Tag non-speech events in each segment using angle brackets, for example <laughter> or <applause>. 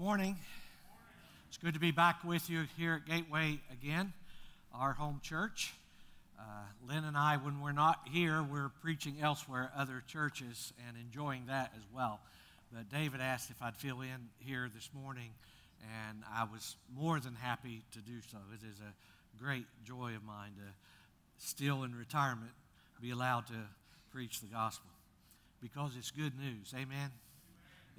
Morning. It's good to be back with you here at Gateway again, our home church. Uh, Lynn and I, when we're not here, we're preaching elsewhere, other churches, and enjoying that as well. But David asked if I'd fill in here this morning, and I was more than happy to do so. It is a great joy of mine to, still in retirement, be allowed to preach the gospel because it's good news. Amen.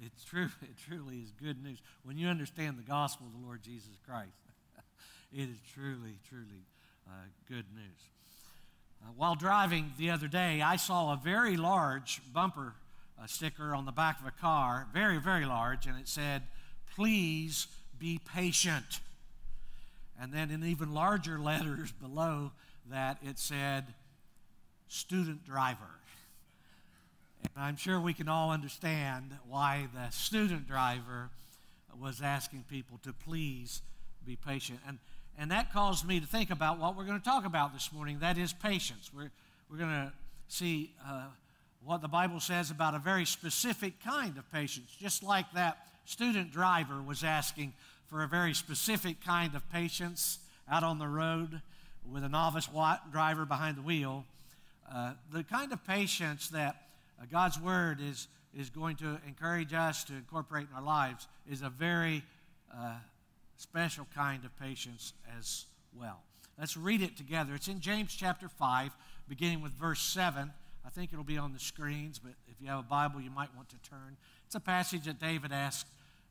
It's true. <laughs> It truly is good news. When you understand the gospel of the Lord Jesus Christ, <laughs> it is truly, truly uh, good news. Uh, while driving the other day, I saw a very large bumper uh, sticker on the back of a car, very, very large, and it said, Please be patient. And then in even larger <laughs> letters below that, it said, Student driver. I'm sure we can all understand why the student driver was asking people to please be patient. And, and that caused me to think about what we're going to talk about this morning that is patience. We're, we're going to see uh, what the Bible says about a very specific kind of patience, just like that student driver was asking for a very specific kind of patience out on the road with a novice driver behind the wheel. Uh, the kind of patience that uh, God's Word is, is going to encourage us to incorporate in our lives is a very uh, special kind of patience as well. Let's read it together. It's in James chapter 5, beginning with verse 7. I think it'll be on the screens, but if you have a Bible, you might want to turn. It's a passage that David asked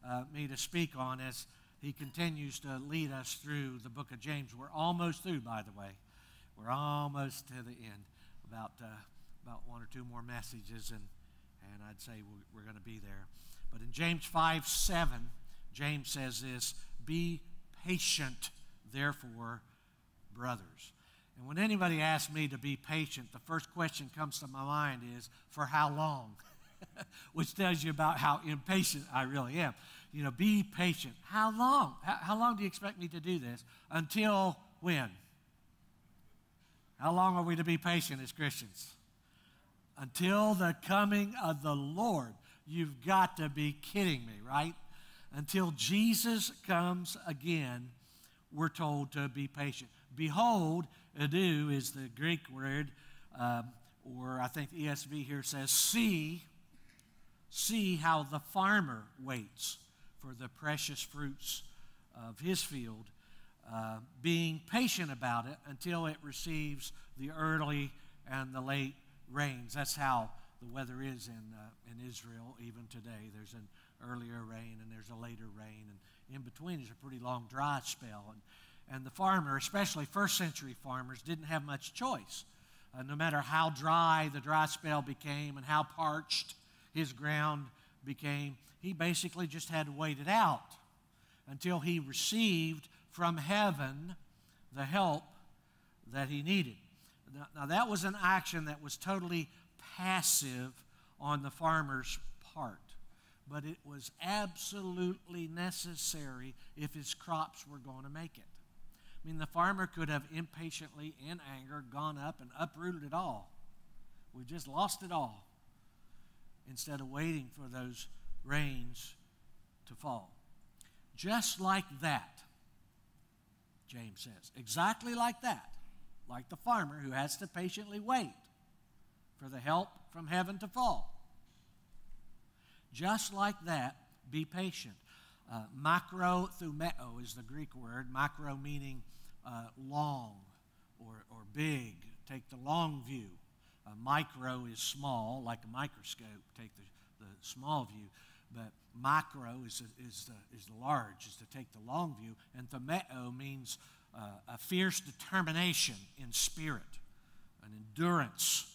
uh, me to speak on as he continues to lead us through the book of James. We're almost through, by the way. We're almost to the end, about uh, about one or two more messages, and, and I'd say we're, we're going to be there. But in James 5 7, James says this Be patient, therefore, brothers. And when anybody asks me to be patient, the first question comes to my mind is, For how long? <laughs> Which tells you about how impatient I really am. You know, be patient. How long? How, how long do you expect me to do this? Until when? How long are we to be patient as Christians? Until the coming of the Lord. You've got to be kidding me, right? Until Jesus comes again, we're told to be patient. Behold, ado is the Greek word, um, or I think the ESV here says, see, see how the farmer waits for the precious fruits of his field, uh, being patient about it until it receives the early and the late rains. That's how the weather is in, uh, in Israel even today. There's an earlier rain and there's a later rain, and in between is a pretty long dry spell. And, and the farmer, especially first century farmers, didn't have much choice. Uh, no matter how dry the dry spell became and how parched his ground became, he basically just had to wait it out until he received from heaven the help that he needed. Now, that was an action that was totally passive on the farmer's part, but it was absolutely necessary if his crops were going to make it. I mean, the farmer could have impatiently, in anger, gone up and uprooted it all. We just lost it all instead of waiting for those rains to fall. Just like that, James says. Exactly like that like the farmer who has to patiently wait for the help from heaven to fall. Just like that, be patient. Uh, macrothumeo is the Greek word, macro meaning uh, long or, or big. Take the long view. Uh, micro is small, like a microscope. Take the, the small view. But macro is, is, the, is the large, is to take the long view. And thumeo means a fierce determination in spirit, an endurance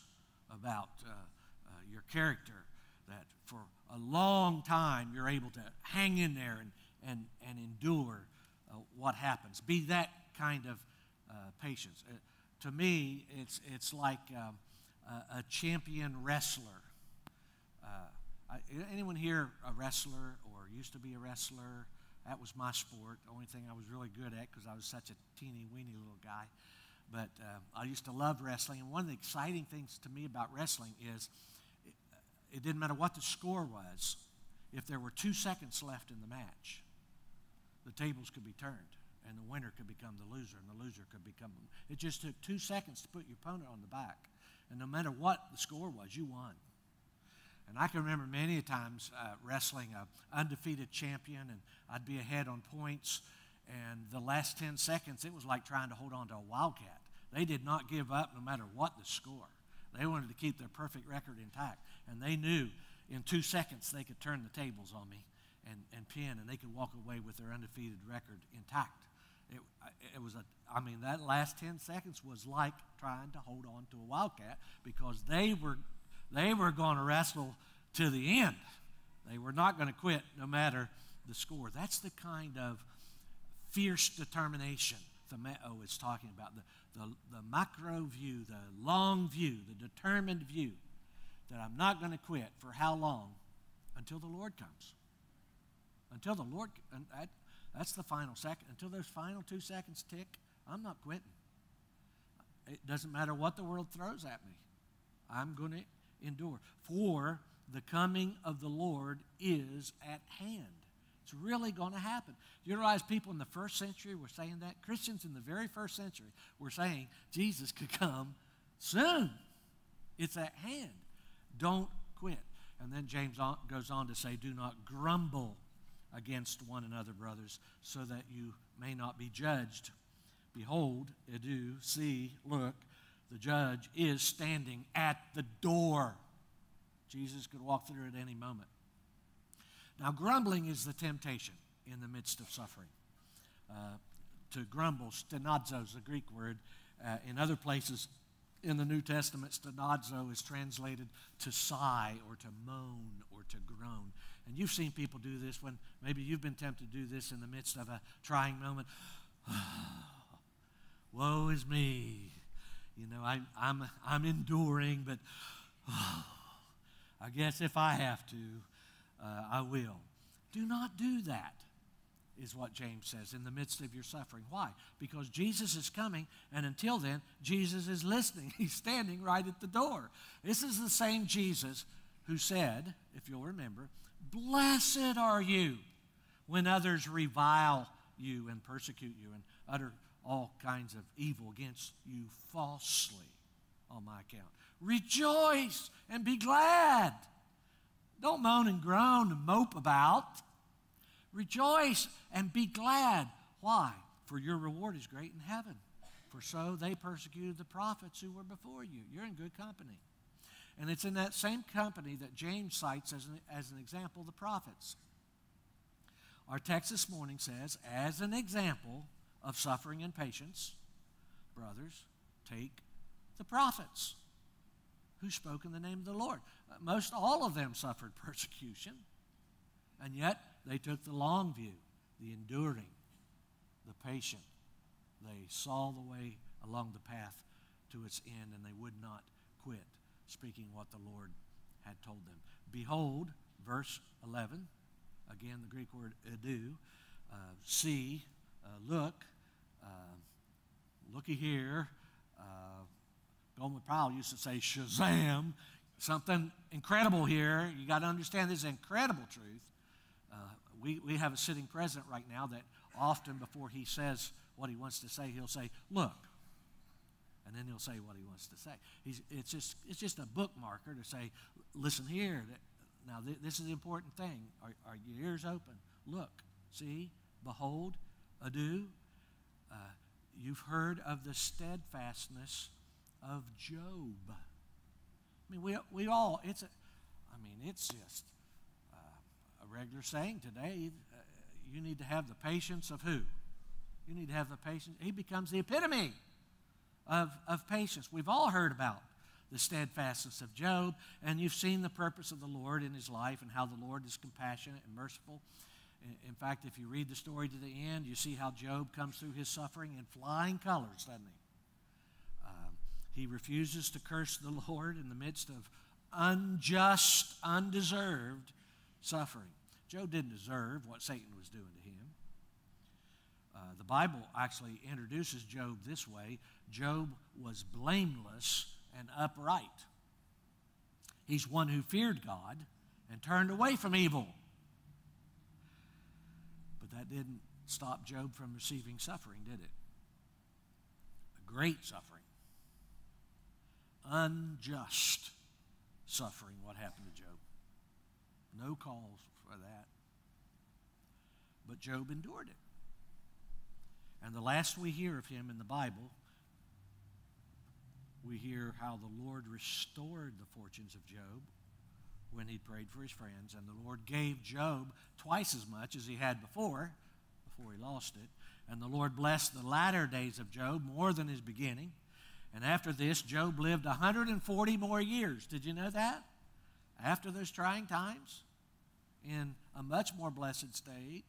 about uh, uh, your character that for a long time you're able to hang in there and, and, and endure uh, what happens. Be that kind of uh, patience. Uh, to me, it's, it's like um, a, a, champion wrestler. I, anyone here a wrestler or used to be a wrestler? That was my sport. The only thing I was really good at because I was such a teeny weeny little guy. But uh, I used to love wrestling. And one of the exciting things to me about wrestling is it, it didn't matter what the score was, if there were two seconds left in the match, the tables could be turned and the winner could become the loser and the loser could become. It just took two seconds to put your opponent on the back. And no matter what the score was, you won. And I can remember many times uh, wrestling an undefeated champion, and I'd be ahead on points. And the last 10 seconds, it was like trying to hold on to a wildcat. They did not give up no matter what the score. They wanted to keep their perfect record intact. And they knew in two seconds they could turn the tables on me and, and pin, and they could walk away with their undefeated record intact. It, it was a, I mean, that last 10 seconds was like trying to hold on to a wildcat because they were, they were going to wrestle to the end. They were not going to quit no matter the score. That's the kind of fierce determination Thumeo is talking about the, the, the macro view, the long view, the determined view that I'm not going to quit for how long? Until the Lord comes. Until the Lord, and that, that's the final second. Until those final two seconds tick, I'm not quitting. It doesn't matter what the world throws at me. I'm going to endure. For the coming of the Lord is at hand. It's really going to happen. Do you realize people in the first century were saying that? Christians in the very first century were saying Jesus could come soon. It's at hand. Don't quit. And then James goes on to say, Do not grumble against one another, brothers, so that you may not be judged. Behold, adieu, see, look, the judge is standing at the door. Jesus could walk through at any moment. Now, grumbling is the temptation in the midst of suffering. Uh, to grumble, stenadzo is the Greek word. Uh, in other places in the New Testament, stenadzo is translated to sigh or to moan or to groan. And you've seen people do this when maybe you've been tempted to do this in the midst of a trying moment. <sighs> Woe is me. You know, I, I'm, I'm enduring, but oh, I guess if I have to, uh, I will. Do not do that, is what James says, in the midst of your suffering. Why? Because Jesus is coming, and until then, Jesus is listening. <laughs> He's standing right at the door. This is the same Jesus who said, if you'll remember, Blessed are you when others revile you and persecute you and utter all kinds of evil against you falsely on my account. Rejoice and be glad. Don't moan and groan and mope about. Rejoice and be glad. Why? For your reward is great in heaven. For so they persecuted the prophets who were before you. You're in good company. And it's in that same company that James cites as an, as an example the prophets. Our text this morning says, as an example of suffering and patience, brothers, take the prophets who spoke in the name of the Lord. Most all of them suffered <laughs> persecution, and yet they took the long view, the enduring, the patient. They saw the way along the path to its end, and they would not quit speaking what the Lord had told them. Behold, verse 11, again the Greek word adieu, uh, see, uh, look, looky here. Uh, Gomer Pyle used to say Shazam, something incredible here. You got to understand this incredible truth. Uh, we, we have a sitting president right now that often before he says what he wants to say, he'll say, Look, and then he'll say what he wants to say. He's, it's, just, it's just a bookmarker to say, listen here. Now, th- this is the important thing. Are, are your ears open? Look, see, behold, adieu. Uh, you've heard of the steadfastness of Job. I mean, we, we all, it's a, I mean, it's just uh, a regular saying today. Uh, you need to have the patience of who? You need to have the patience. He becomes the epitome of, of patience. We've all heard about the steadfastness of Job, and you've seen the purpose of the Lord in his life and how the Lord is compassionate and merciful. In fact, if you read the story to the end, you see how Job comes through his suffering in flying colors, doesn't he? Um, he refuses to curse the <laughs> Lord in the midst of unjust, undeserved suffering. Job didn't deserve what Satan was doing to him. Uh, the Bible actually introduces Job this way Job was blameless and upright. He's one who feared God and turned away from evil. That didn't stop Job from receiving suffering, did it? A great suffering. Unjust suffering, what happened to Job. No cause for that. But Job endured it. And the last we hear of him in the Bible, we hear how the Lord restored the fortunes of Job when he prayed for his friends, and the Lord gave Job twice as much as he had before, before he lost it. And the Lord blessed the latter days of Job more than his beginning. And after this, Job lived 140 more years. Did you know that? After those trying times, in a much more blessed state,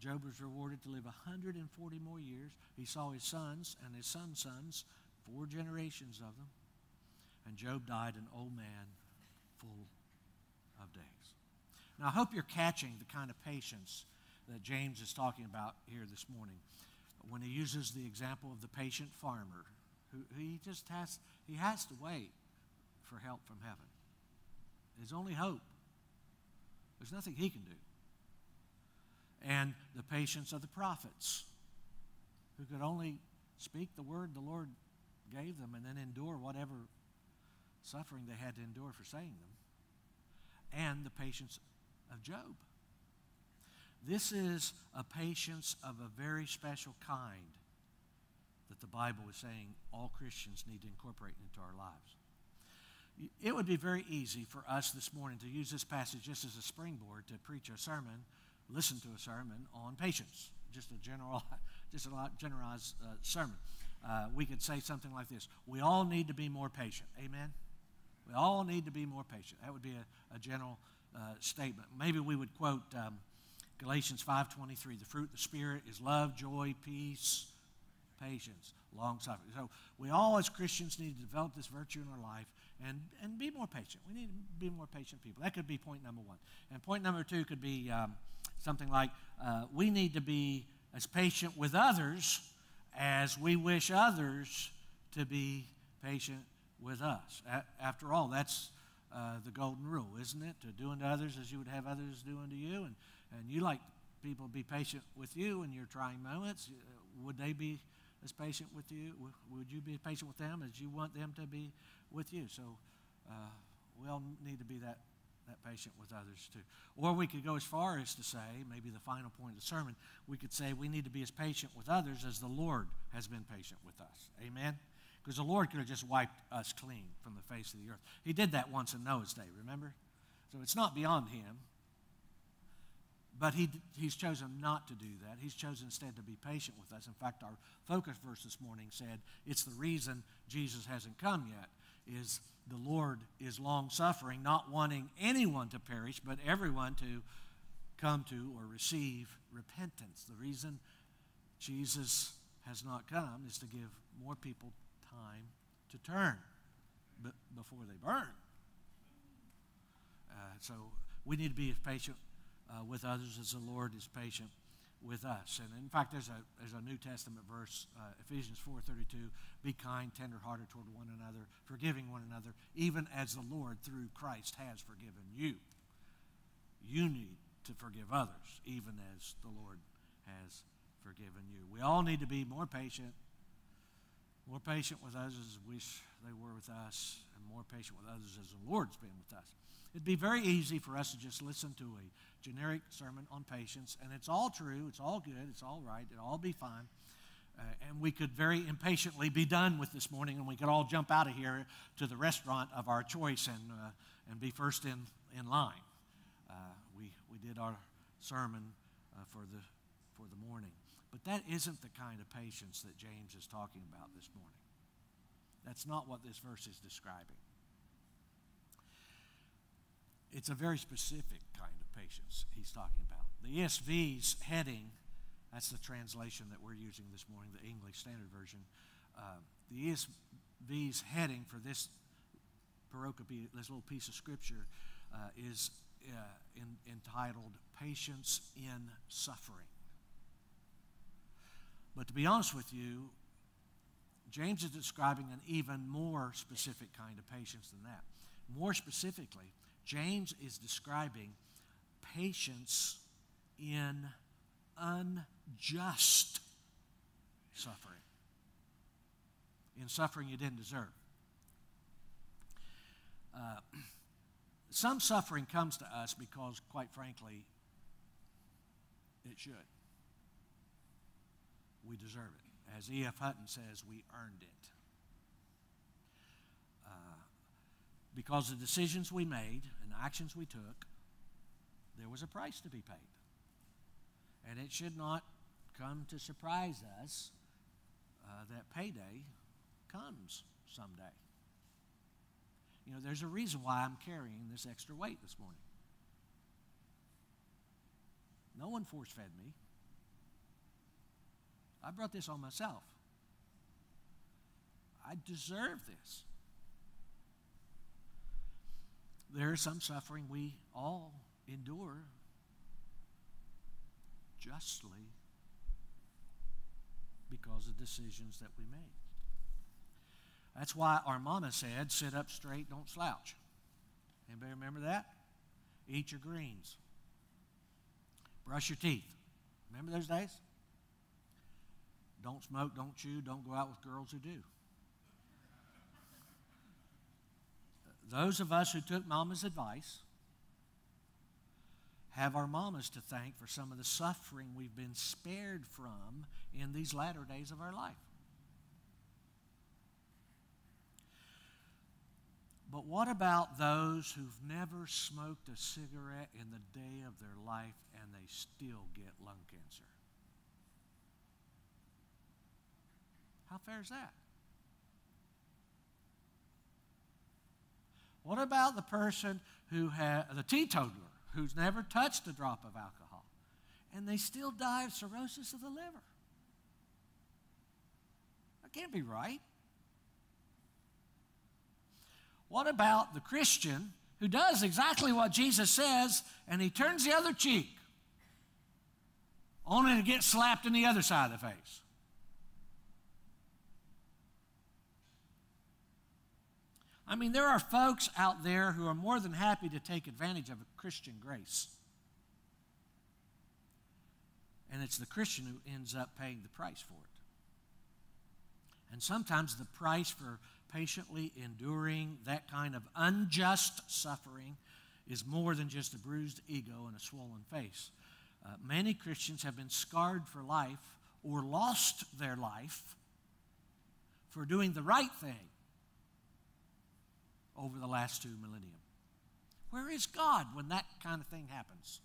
Job was rewarded to live 140 more years. He saw his sons and his sons' sons, four generations of them. And Job died an old man full of days. Now, I hope you're catching the kind of patience that James is talking about here this morning when he uses the example of the patient farmer who, he just has he has to wait for help from heaven. His only hope. There's nothing he can do and the patience of the prophets, who could only speak the word the Lord gave them and then endure whatever suffering they had to endure for saying them, and the patience of Job. This is a patience of a very special kind that the Bible is saying all Christians need to incorporate into our lives. It would be very easy for us this morning to use this passage just as a springboard to preach a sermon listen to a sermon on patience, just a general, <laughs> just a lot generalized uh, sermon. Uh, we could say something like this: We all need to be more patient. Amen. We all need to be more patient. That would be a, a general uh, statement. Maybe we would quote um, Galatians 5:23: "The fruit of the Spirit is love, joy, peace, patience, long suffering." So we all, as Christians, need to develop this virtue in our life and, and be more patient. We need to be more patient people. That could be point number one. And point number two could be um, something like uh, we need to be as patient with others as we wish others to be patient with us. A- after all, that's uh, the golden rule, isn't it? To do unto others as you would have others do unto you. And, and you like people to be patient with you in your trying moments. Uh, would they be as patient with you? Would you be patient with them as you want them to be with you? So uh, we all need to be that that patient with others too. Or we could go as far as to say, maybe the final point of the sermon, we could say we need to be as patient with others as the Lord has been patient with us. Amen? Because the Lord could have just wiped us clean from the face of the earth. He did that once in Noah's day, remember? So it's not beyond him. But he, he's chosen not to do that. He's chosen instead to be patient with us. In fact, our focus verse this morning said it's the reason Jesus hasn't come yet is the Lord is long suffering, not wanting anyone to perish, but everyone to come to or receive repentance. The reason Jesus has not come is to give more people time to turn b- before they burn. Uh, so we need to be as patient uh, with others as the Lord is patient with us. And in fact, there's a, there's a New Testament verse, uh, Ephesians 4.32, be kind, tenderhearted toward one another, forgiving one another, even as the Lord through Christ has forgiven you. You need to forgive others, even as the Lord has forgiven you. We all need to be more patient, more patient with others as we wish they were with us, and more patient with others as the Lord's been with us. It'd be very easy for us to just listen to a generic sermon on patience, and it's all true, it's all good, it's all right, it'll all be fine. Uh, and we could very impatiently be done with this morning, and we could all jump out of here to the restaurant of our choice and, uh, and be first in, in line. Uh, we, we did our sermon uh, for, the, for the morning. But that isn't the kind of patience that James is talking about this morning. That's not what this verse is describing. It's a very specific kind of patience he's talking about. The ESV's heading, that's the translation that we're using this morning, the English Standard Version. Uh, the ESV's heading for this pericope, this little piece of scripture, uh, is uh, in, entitled Patience in Suffering. But to be honest with you, James is describing an even more specific kind of patience than that. More specifically, James is describing patience in unjust suffering, in suffering you didn't deserve. Uh, <clears throat> some suffering comes to us because, quite frankly, it should. We deserve it. As E.F. Hutton says, we earned it. Uh, because the decisions we made and actions we took, there was a price to be paid. And it should not come to surprise us uh, that payday comes someday. You know, there's a reason why I'm carrying this extra weight this morning. No one force fed me. I brought this on myself. I deserve this. There is some suffering we all endure justly because of decisions that we make. That's why our mama said, sit up straight, don't slouch. Anybody remember that? Eat your greens. Brush your teeth. Remember those days? Don't smoke, don't chew, don't go out with girls who do. Those of us who took mama's advice have our mamas to thank for some of the suffering we've been spared from in these latter days of our life. But what about those who've never smoked a cigarette in the day of their life and they still get lung cancer? How fair is that? What about the person who has the teetotaler who's never touched a drop of alcohol and they still die of cirrhosis of the liver? That can't be right. What about the Christian who does exactly what Jesus says and he turns the other cheek only to get slapped in the other side of the face? I mean, there are folks out there who are more than happy to take advantage of Christian grace. And it's the Christian who ends up paying the price for it. And sometimes the price for patiently enduring that kind of unjust suffering is more than just a bruised ego and a swollen face. Uh, many Christians have been scarred for life or lost their life for doing the right thing over the last two millennium. Where is God when that kind of thing happens?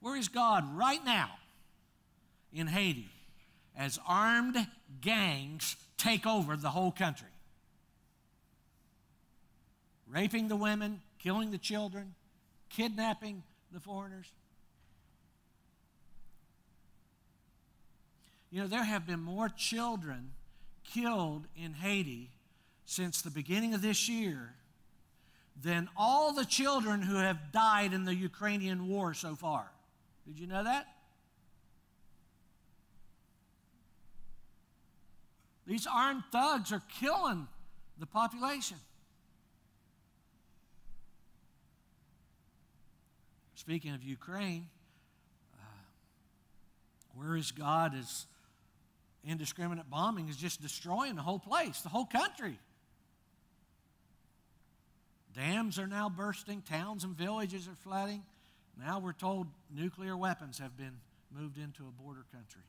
Where is God right now in Haiti as armed gangs take over the whole country? Raping the women, killing the children, kidnapping the foreigners. You know, there have been more children killed in Haiti since the beginning of this year than all the children who have died in the Ukrainian war so far. Did you know that? These armed thugs are killing the population. Speaking of Ukraine, uh, where is God is indiscriminate bombing is just destroying the whole place, the whole country. Dams are now bursting, towns and villages are flooding. Now we're told nuclear weapons have been moved into a border country.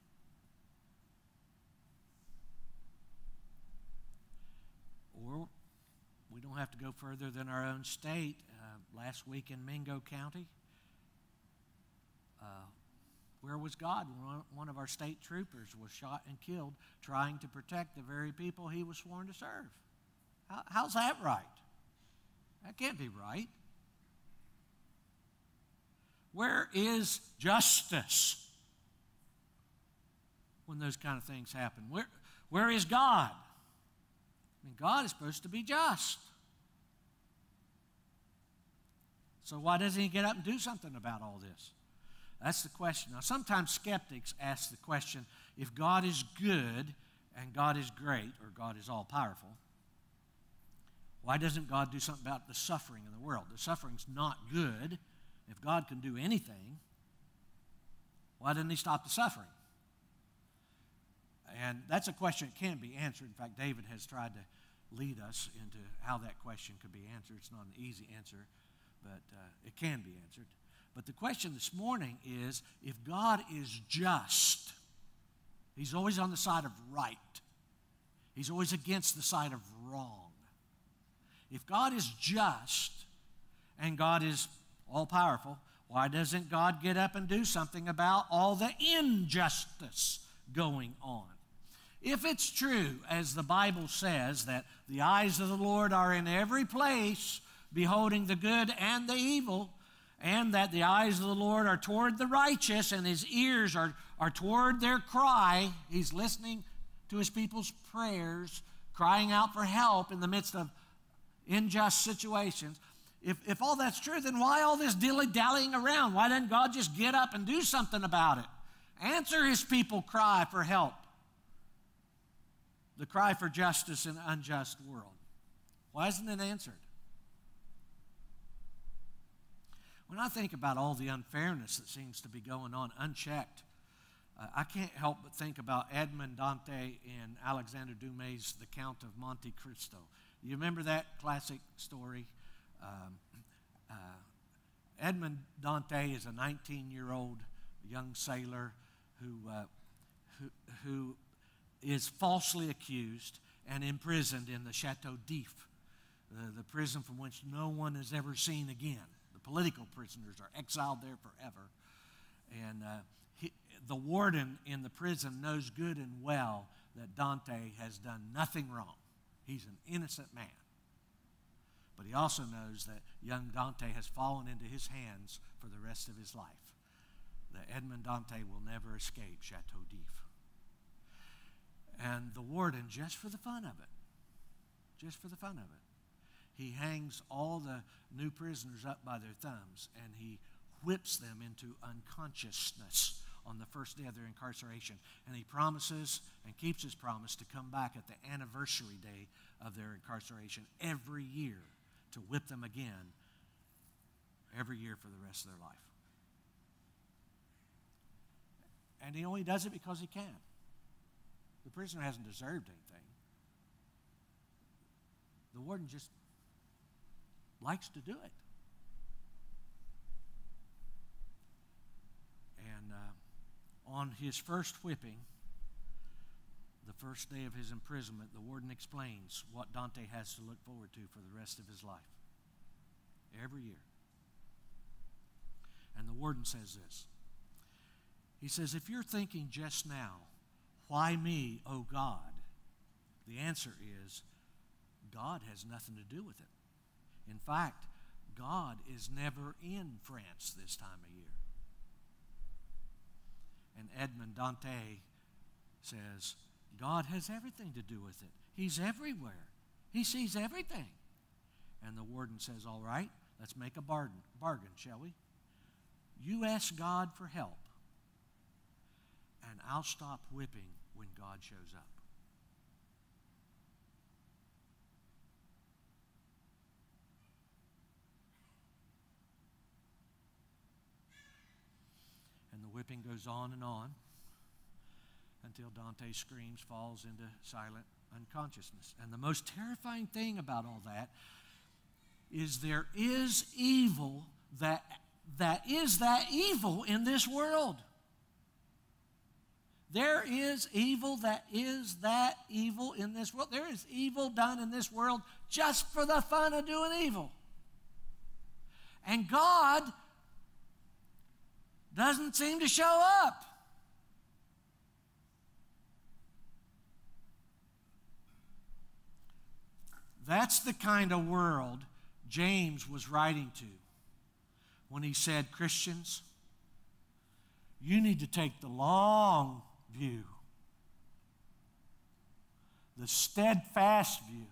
Or we don't have to go further than our own state. Uh, last week in Mingo County, uh, where was God when one of our state troopers was shot and killed trying to protect the very people he was sworn to serve? How, how's that right? That can't be right. Where is justice when those kind of things happen? Where, where is God? I mean, God is supposed to be just. So why doesn't he get up and do something about all this? That's the question. Now, sometimes skeptics ask the question if God is good and God is great or God is all powerful, why doesn't God do something about the suffering in the world? The suffering's not good. If God can do anything, Why didn't he stop the suffering? And that's a question that can be answered. In fact, David has tried to lead us into how that question could be answered. It's not an easy answer, but uh, it can be answered. But the question this morning is if God is just, He's always on the side of right, He's always against the side of wrong. If God is just and God is all powerful, why doesn't God get up and do something about all the injustice going on? If it's true, as the Bible says, that the eyes of the Lord are in every place, beholding the good and the evil, and that the eyes of the Lord are toward the righteous and his ears are, are toward their cry, he's listening to his people's prayers, crying out for help in the midst of unjust situations. If, if all that's true, then why all this dilly dallying around? Why doesn't God just get up and do something about it? Answer his people cry for help. The cry for justice in an unjust world. Why isn't it answered? When I think about all the unfairness that seems to be going on unchecked, uh, I can't help but think about Edmond Dante in Alexander Dumas' The Count of Monte Cristo. You remember that classic story? Um, uh, Edmond Dante is a 19 year old young sailor who, uh, who, who is falsely accused and imprisoned in the Chateau d'If, uh, the prison from which no one is ever seen again. The political prisoners are exiled there forever. And uh, he, the warden in the prison knows good and well that Dante has done nothing wrong. He's an innocent man. But he also knows that young Dante has fallen into his hands for the rest of his life. That Edmond Dante will never escape Chateau d'If. And the warden, just for the fun of it, just for the fun of it, he hangs all the new prisoners up by their thumbs and he whips them into unconsciousness on the first day of their incarceration. And he promises and keeps his promise to come back at the anniversary day of their incarceration every year to whip them again every year for the rest of their life. And he only does it because he can. The prisoner hasn't deserved anything. The warden just likes to do it. And uh, on his first whipping, the first day of his imprisonment, the warden explains what Dante has to look forward to for the rest of his life. Every year. And the warden says this He says, If you're thinking just now, why me, O oh God? The answer is God has nothing to do with it. In fact, God is never in France this time. And Edmond Dante says, God has everything to do with it. He's everywhere. He sees everything. And the warden says, All right, let's make a bargain, bargain shall we? You ask God for help, and I'll stop whipping when God shows up. Whipping goes on and on until Dante screams, falls into silent unconsciousness. And the most terrifying thing about all that is there is evil that that is that evil in this world. There is evil that is that evil in this world. There is evil done in this world just for the fun of doing evil. And God doesn't seem to show up. That's the kind of world James was writing to when he said, Christians, you need to take the long view, the steadfast view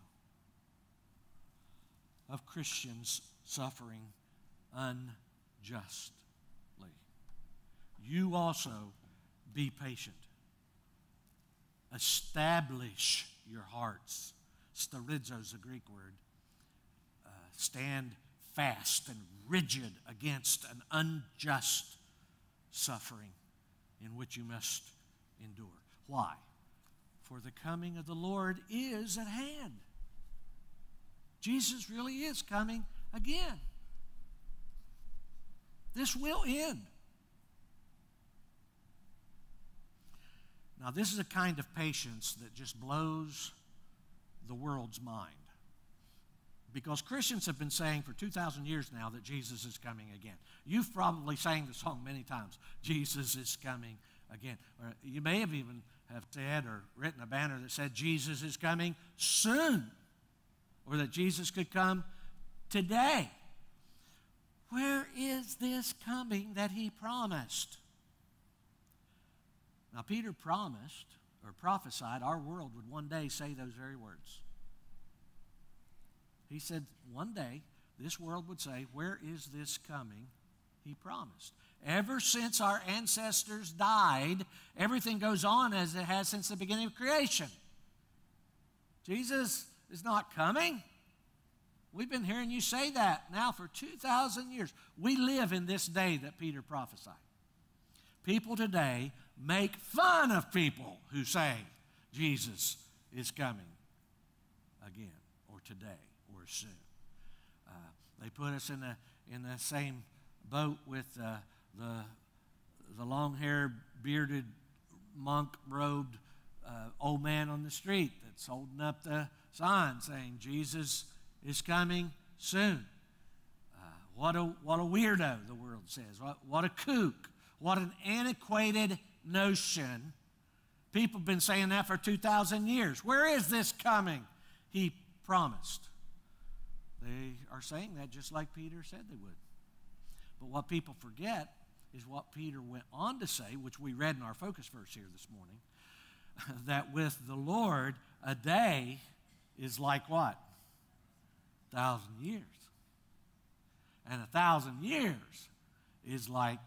of Christians suffering unjustly. You also be patient. Establish your hearts. Sterizo is a Greek word. Uh, stand fast and rigid against an unjust suffering in which you must endure. Why? For the coming of the Lord is at hand. Jesus really is coming again. This will end. Now, this is a kind of patience that just blows the world's mind. Because Christians have been saying for 2,000 years now that Jesus is coming again. You've probably sang the song many times, Jesus is coming again. Or you may have even have said or written a banner that said Jesus is coming soon. Or that Jesus could come today. Where is this coming that he promised? Now, Peter promised or prophesied our world would one day say those very words. He said, one day this world would say, Where is this coming? He promised. Ever since our ancestors died, everything goes on as it has since the beginning of creation. Jesus is not coming. We've been hearing you say that now for 2,000 years. We live in this day that Peter prophesied. People today make fun of people who say Jesus is coming again or today or soon. Uh, they put us in the, in the same boat with uh, the, the long haired, bearded, monk robed uh, old man on the street that's holding up the sign saying Jesus is coming soon. Uh, what, a, what a weirdo, the world says. What, what a kook. What an antiquated notion. People have been saying that for 2,000 years. Where is this coming? He promised. They are saying that just like Peter said they would. But what people forget is what Peter went on to say, which we read in our focus verse here this morning, <laughs> that with the Lord, a day is like what? A thousand years. And a thousand years is like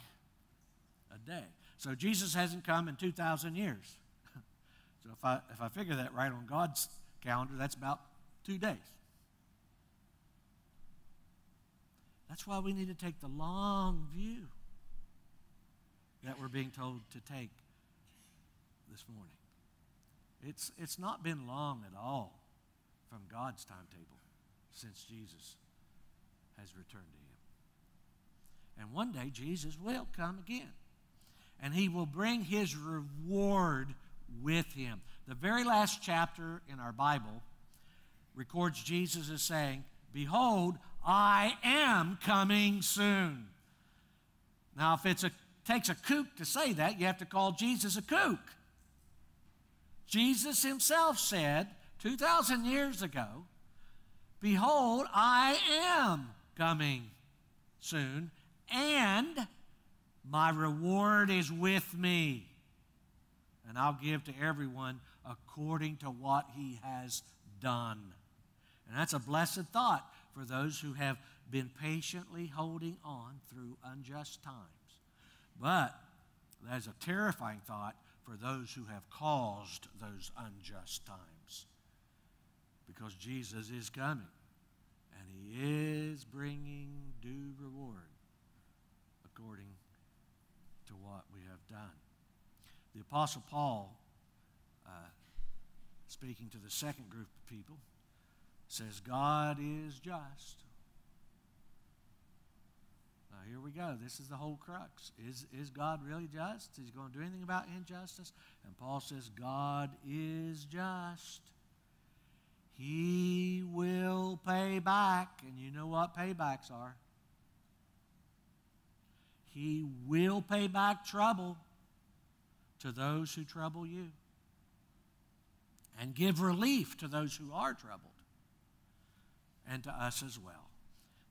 a day. So Jesus hasn't come in 2,000 years. <laughs> so if I, if I figure that right on God's calendar, that's about two days. That's why we need to take the long view that we're being told to take this morning. It's, it's not been long at all from God's timetable since Jesus has returned to Him. And one day Jesus will come again and he will bring his reward with him. The very last chapter in our Bible records Jesus as saying, Behold, I am coming soon. Now, if it takes a kook to say that, you have to call Jesus a kook. Jesus himself said 2,000 years ago, Behold, I am coming soon, and my reward is with me, and I'll give to everyone according to what he has done. And that's a blessed thought for those who have been patiently holding on through unjust times. But that is a terrifying thought for those who have caused those unjust times. Because Jesus is coming, and he is bringing due reward according to what we have done. The Apostle Paul, uh, speaking to the second group of people, says, God is just. Now, here we go. This is the whole crux. Is, is God really just? Is he going to do anything about injustice? And Paul says, God is just. He will pay back. And you know what paybacks are. He will pay back trouble to those who trouble you and give relief to those who are troubled and to us as well.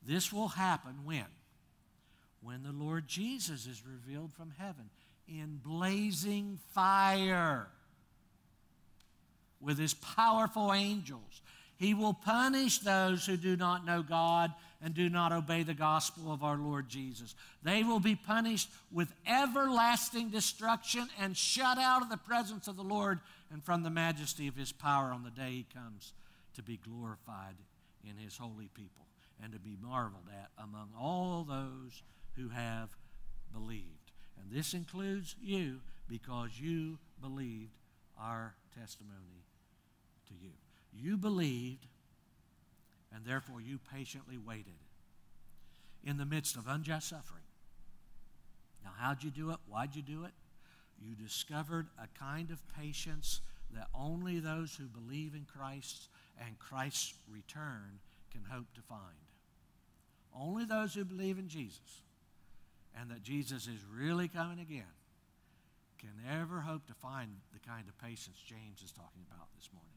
This will happen when? When the Lord Jesus is revealed from heaven in blazing fire with his powerful angels. He will punish those who do not know God and do not obey the gospel of our Lord Jesus. They will be punished with everlasting destruction and shut out of the presence of the Lord and from the majesty of his power on the day he comes to be glorified in his holy people and to be marveled at among all those who have believed. And this includes you because you believed our testimony to you. You believed, and therefore you patiently waited in the midst of unjust suffering. Now, how'd you do it? Why'd you do it? You discovered a kind of patience that only those who believe in Christ and Christ's return can hope to find. Only those who believe in Jesus and that Jesus is really coming again can ever hope to find the kind of patience James is talking about this morning.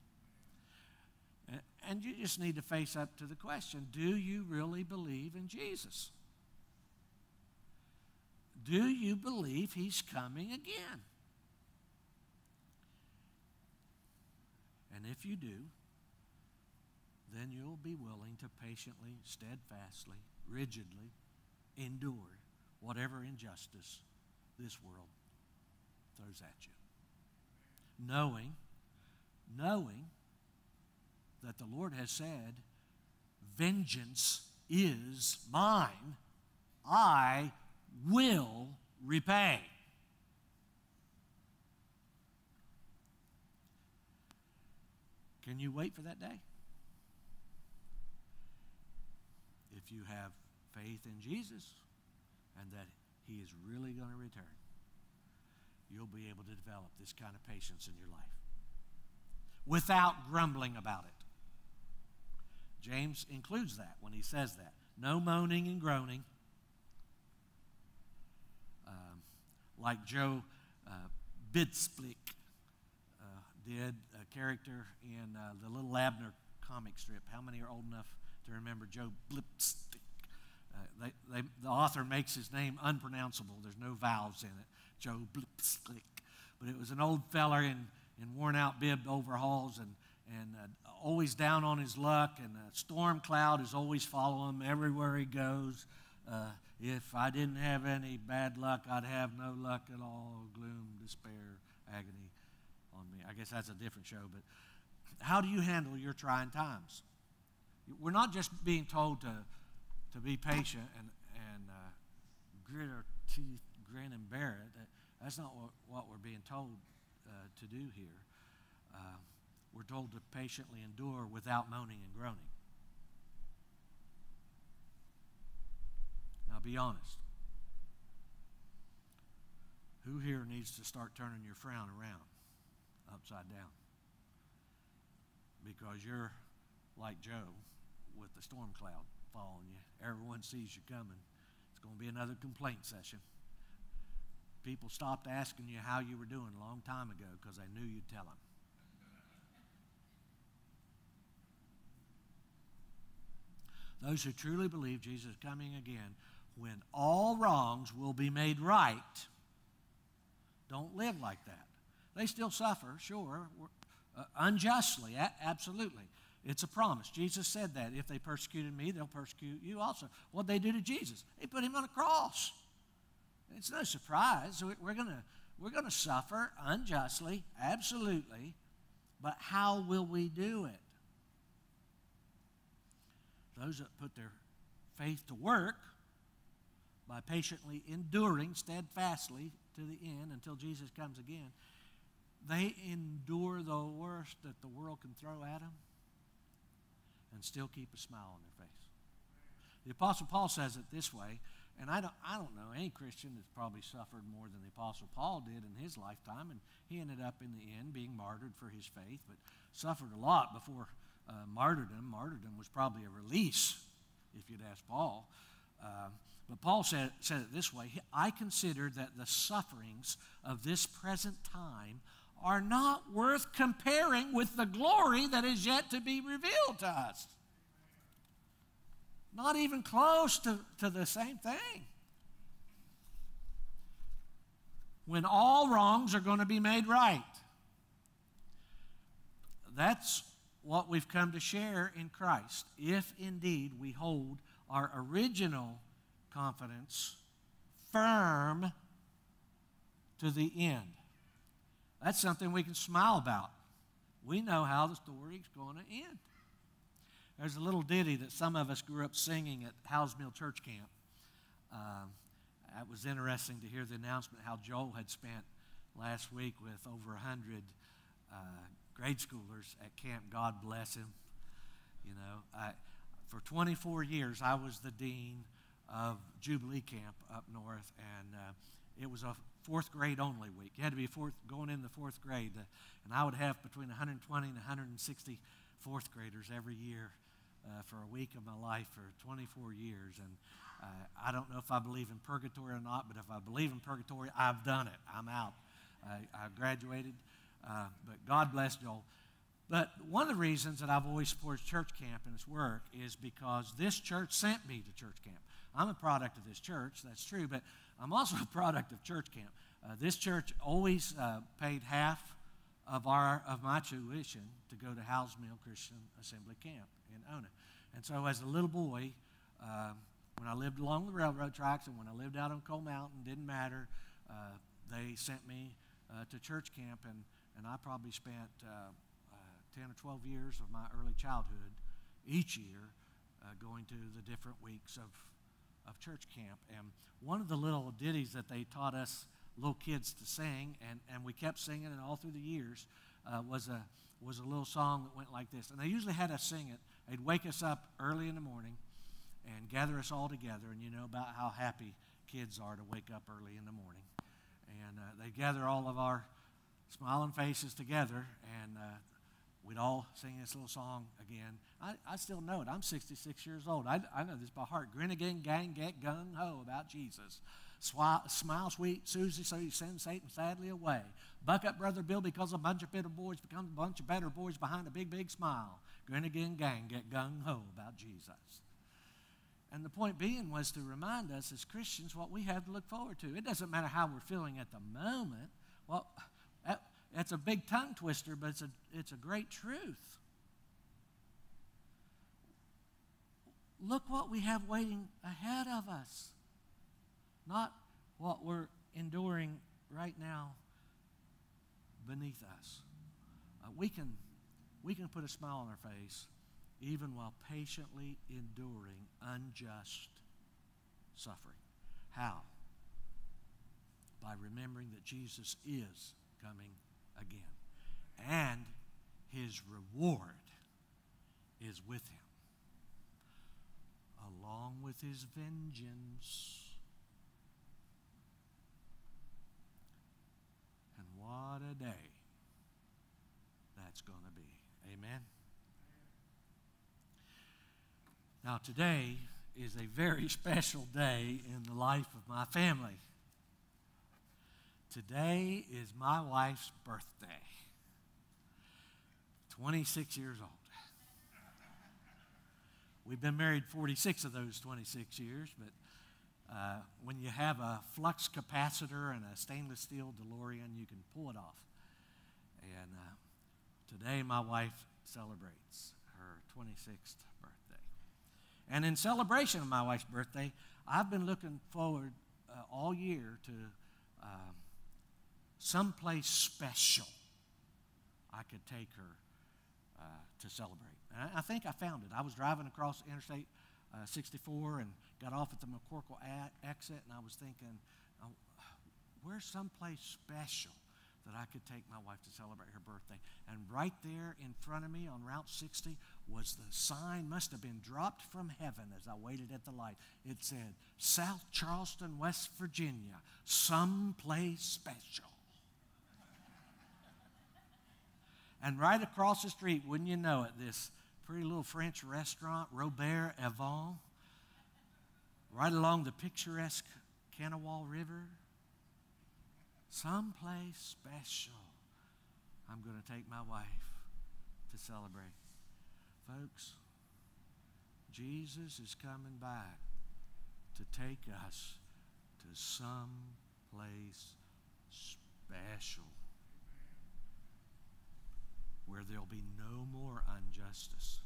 And you just need to face up to the question do you really believe in Jesus? Do you believe he's coming again? And if you do, then you'll be willing to patiently, steadfastly, rigidly endure whatever injustice this world throws at you. Knowing, knowing that the Lord has said, Vengeance is mine, I will repay. Can you wait for that day? If you have faith in Jesus and that He is really going to return, you'll be able to develop this kind of patience in your life without grumbling about it. James includes that when he says that. No moaning and groaning. Um, like Joe uh, Bidzplik did, a character in uh, the Little Abner comic strip. How many are old enough to remember Joe Blipstick? Uh, they, they, the author makes his name unpronounceable. There's no vowels in it. Joe Blipstick. But it was an old feller in, in worn out bib overhauls and, and uh, always down on his luck, and a storm cloud is always following him everywhere he goes. Uh, if I didn't have any bad luck, I'd have no luck at all. Gloom, despair, agony on me. I guess that's a different show, but how do you handle your trying times? We're not just being told to, to be patient and, and uh, grit our teeth, grin and bear it. That's not what, what we're being told uh, to do here. Uh, we're told to patiently endure without moaning and groaning. Now, be honest. Who here needs to start turning your frown around? upside down because you're like Joe with the storm cloud following you. Everyone sees you coming. It's going to be another complaint session. People stopped asking you how you were doing a long time ago because they knew you'd tell them. Those who truly believe Jesus is coming again, when all wrongs will be made right, don't live like that. They still suffer, sure, uh, unjustly, absolutely. It's a promise. Jesus said that. If they persecuted me, they'll persecute you also. What they do to Jesus? They put him on a cross. It's no surprise. We're going to we're going to suffer unjustly, absolutely. But how will we do it? Those that put their faith to work by patiently enduring steadfastly to the end until Jesus comes again they endure the worst that the world can throw at them and still keep a smile on their face. The Apostle Paul says it this way, and I don't, I don't know any Christian that's probably suffered more than the Apostle Paul did in his lifetime, and he ended up in the end being martyred for his faith, but suffered a lot before uh, martyrdom. Martyrdom was probably a release, if you'd ask Paul. Uh, but Paul said, said it this way I consider that the sufferings of this present time are not worth comparing with the glory that is yet to be revealed to us. Not even close to, to the same thing. When all wrongs are going to be made right. That's what we've come to share in Christ, if indeed we hold our original confidence firm to the end. That's something we can smile about. We know how the story's going to end. There's a little ditty that some of us grew up singing at Howells Mill Church Camp. Um, it was interesting to hear the announcement how Joel had spent last week with over 100 uh, grade schoolers at camp. God bless him. You know, I, for 24 years, I was the dean of Jubilee Camp up north, and uh, it was a fourth grade only week. You had to be fourth, going in the fourth grade, uh, and I would have between 120 and 160 fourth graders every year uh, for a week of my life for 24 years. And uh, I don't know if I believe in purgatory or not, but if I believe in purgatory, I've done it. I'm out. I graduated, uh, but God bless Joel. But one of the reasons that I've always supported church camp and its work is because this church sent me to church camp. I'm a product of this church, that's true, but I'm also a product of church camp. Uh, this church always uh, paid half of, our, of my tuition to go to Howells Mill Christian Assembly Camp in Ona. And so as a little boy, uh, when I lived along the railroad tracks and when I lived out on Coal Mountain, didn't matter, uh, they sent me uh, to church camp, and, and I probably spent uh, 10 or 12 years of my early childhood each year going to the different weeks of of church camp. And one of the little ditties that they taught us little kids to sing, and, and we kept singing it all through the years, uh, was, a, was a little song that went like this. And they usually had us sing it. They'd wake us up early in the morning and gather us all together, and you know about how happy kids are to wake up early in the morning. And uh, they'd gather all of our smiling faces together, and uh, we'd all sing this little song again. I, I still know it. I'm 66 years old. I, I know this by heart. Grin again, gang, get gung ho about Jesus. Swi- smile, sweet Susie, so you send Satan sadly away. Buck up, brother Bill, because a bunch of bitter boys become a bunch of better boys behind a big, big smile. Grin again, gang, get gung ho about Jesus. And the point being was to remind us as Christians what we have to look forward to. It doesn't matter how we're feeling at the moment. Well, that's a big tongue twister, but it's a, it's a great truth. Look what we have waiting ahead of us, not what we're enduring right now beneath us. Uh, we, can, we can put a smile on our face even while patiently enduring unjust suffering. How? By remembering that Jesus is coming again. And his reward is with him along with his vengeance. And what a day that's going to be. Amen. Now, today is a very <laughs> special day in the life of my family. Today is my wife's birthday. 26 years old. We've been married 46 of those 26 years, but uh, when you have a flux capacitor and a stainless steel DeLorean, you can pull it off. And uh, today, my wife celebrates her 26th birthday. And in celebration of my wife's birthday, I've been looking forward uh, all year to um, someplace special I could take her uh, to celebrate. And I, think I found it. I was driving across Interstate uh, 64 and got off at the MacCorkle exit, and I was thinking, oh, where's someplace special that I could take my wife to celebrate her birthday? And right there in front of me on Route 60 was the sign, must have been dropped from heaven as I waited at the light. It said, South Charleston, West Virginia, someplace special. And right across the street, wouldn't you know it, this pretty little French restaurant, Robert Avant, right along the picturesque Kanawha River. Someplace special. I'm going to take my wife to celebrate. Folks, Jesus is coming back to take us to some place special where there'll be no more injustice.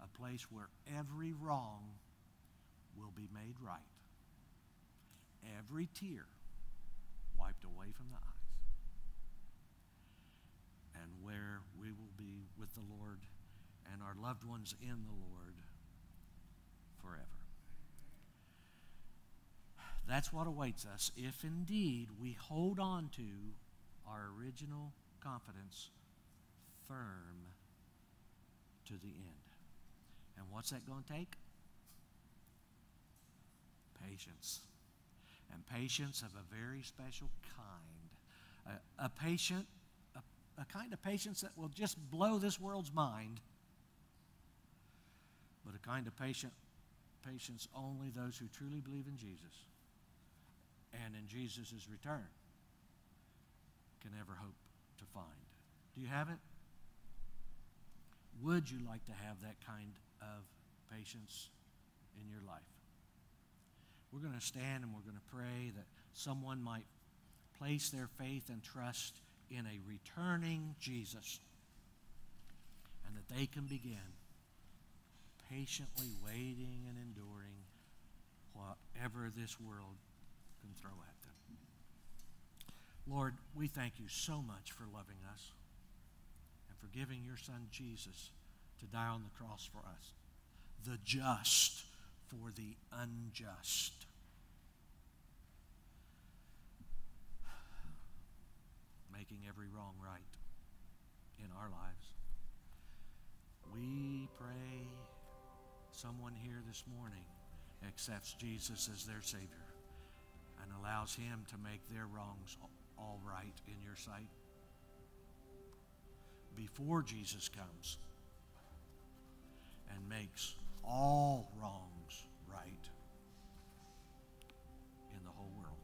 A place where every wrong will be made right. Every tear wiped away from the eyes. And where we will be with the Lord and our loved ones in the Lord forever. That's what awaits us if indeed we hold on to our original confidence firm to the end. And what's that going to take? Patience. And patience of a very special kind. A, a patient, a, a kind of patience that will just blow this world's mind, but a kind of patient, patience only those who truly believe in Jesus and in Jesus' return can ever hope. Do you have it? Would you like to have that kind of patience in your life? We're going to stand and we're going to pray that someone might place their faith and trust in a returning Jesus and that they can begin patiently waiting and enduring whatever this world can throw at them. Lord, we thank you so much for loving us for giving your Son Jesus to die on the cross for us, the just for the unjust. Making every wrong right in our lives. We pray someone here this morning accepts Jesus as their Savior and allows Him to make their wrongs all right in your sight. Before Jesus comes and makes all wrongs right in the whole world.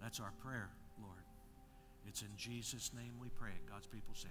That's our prayer, Lord. It's in Jesus' name we pray. God's people said.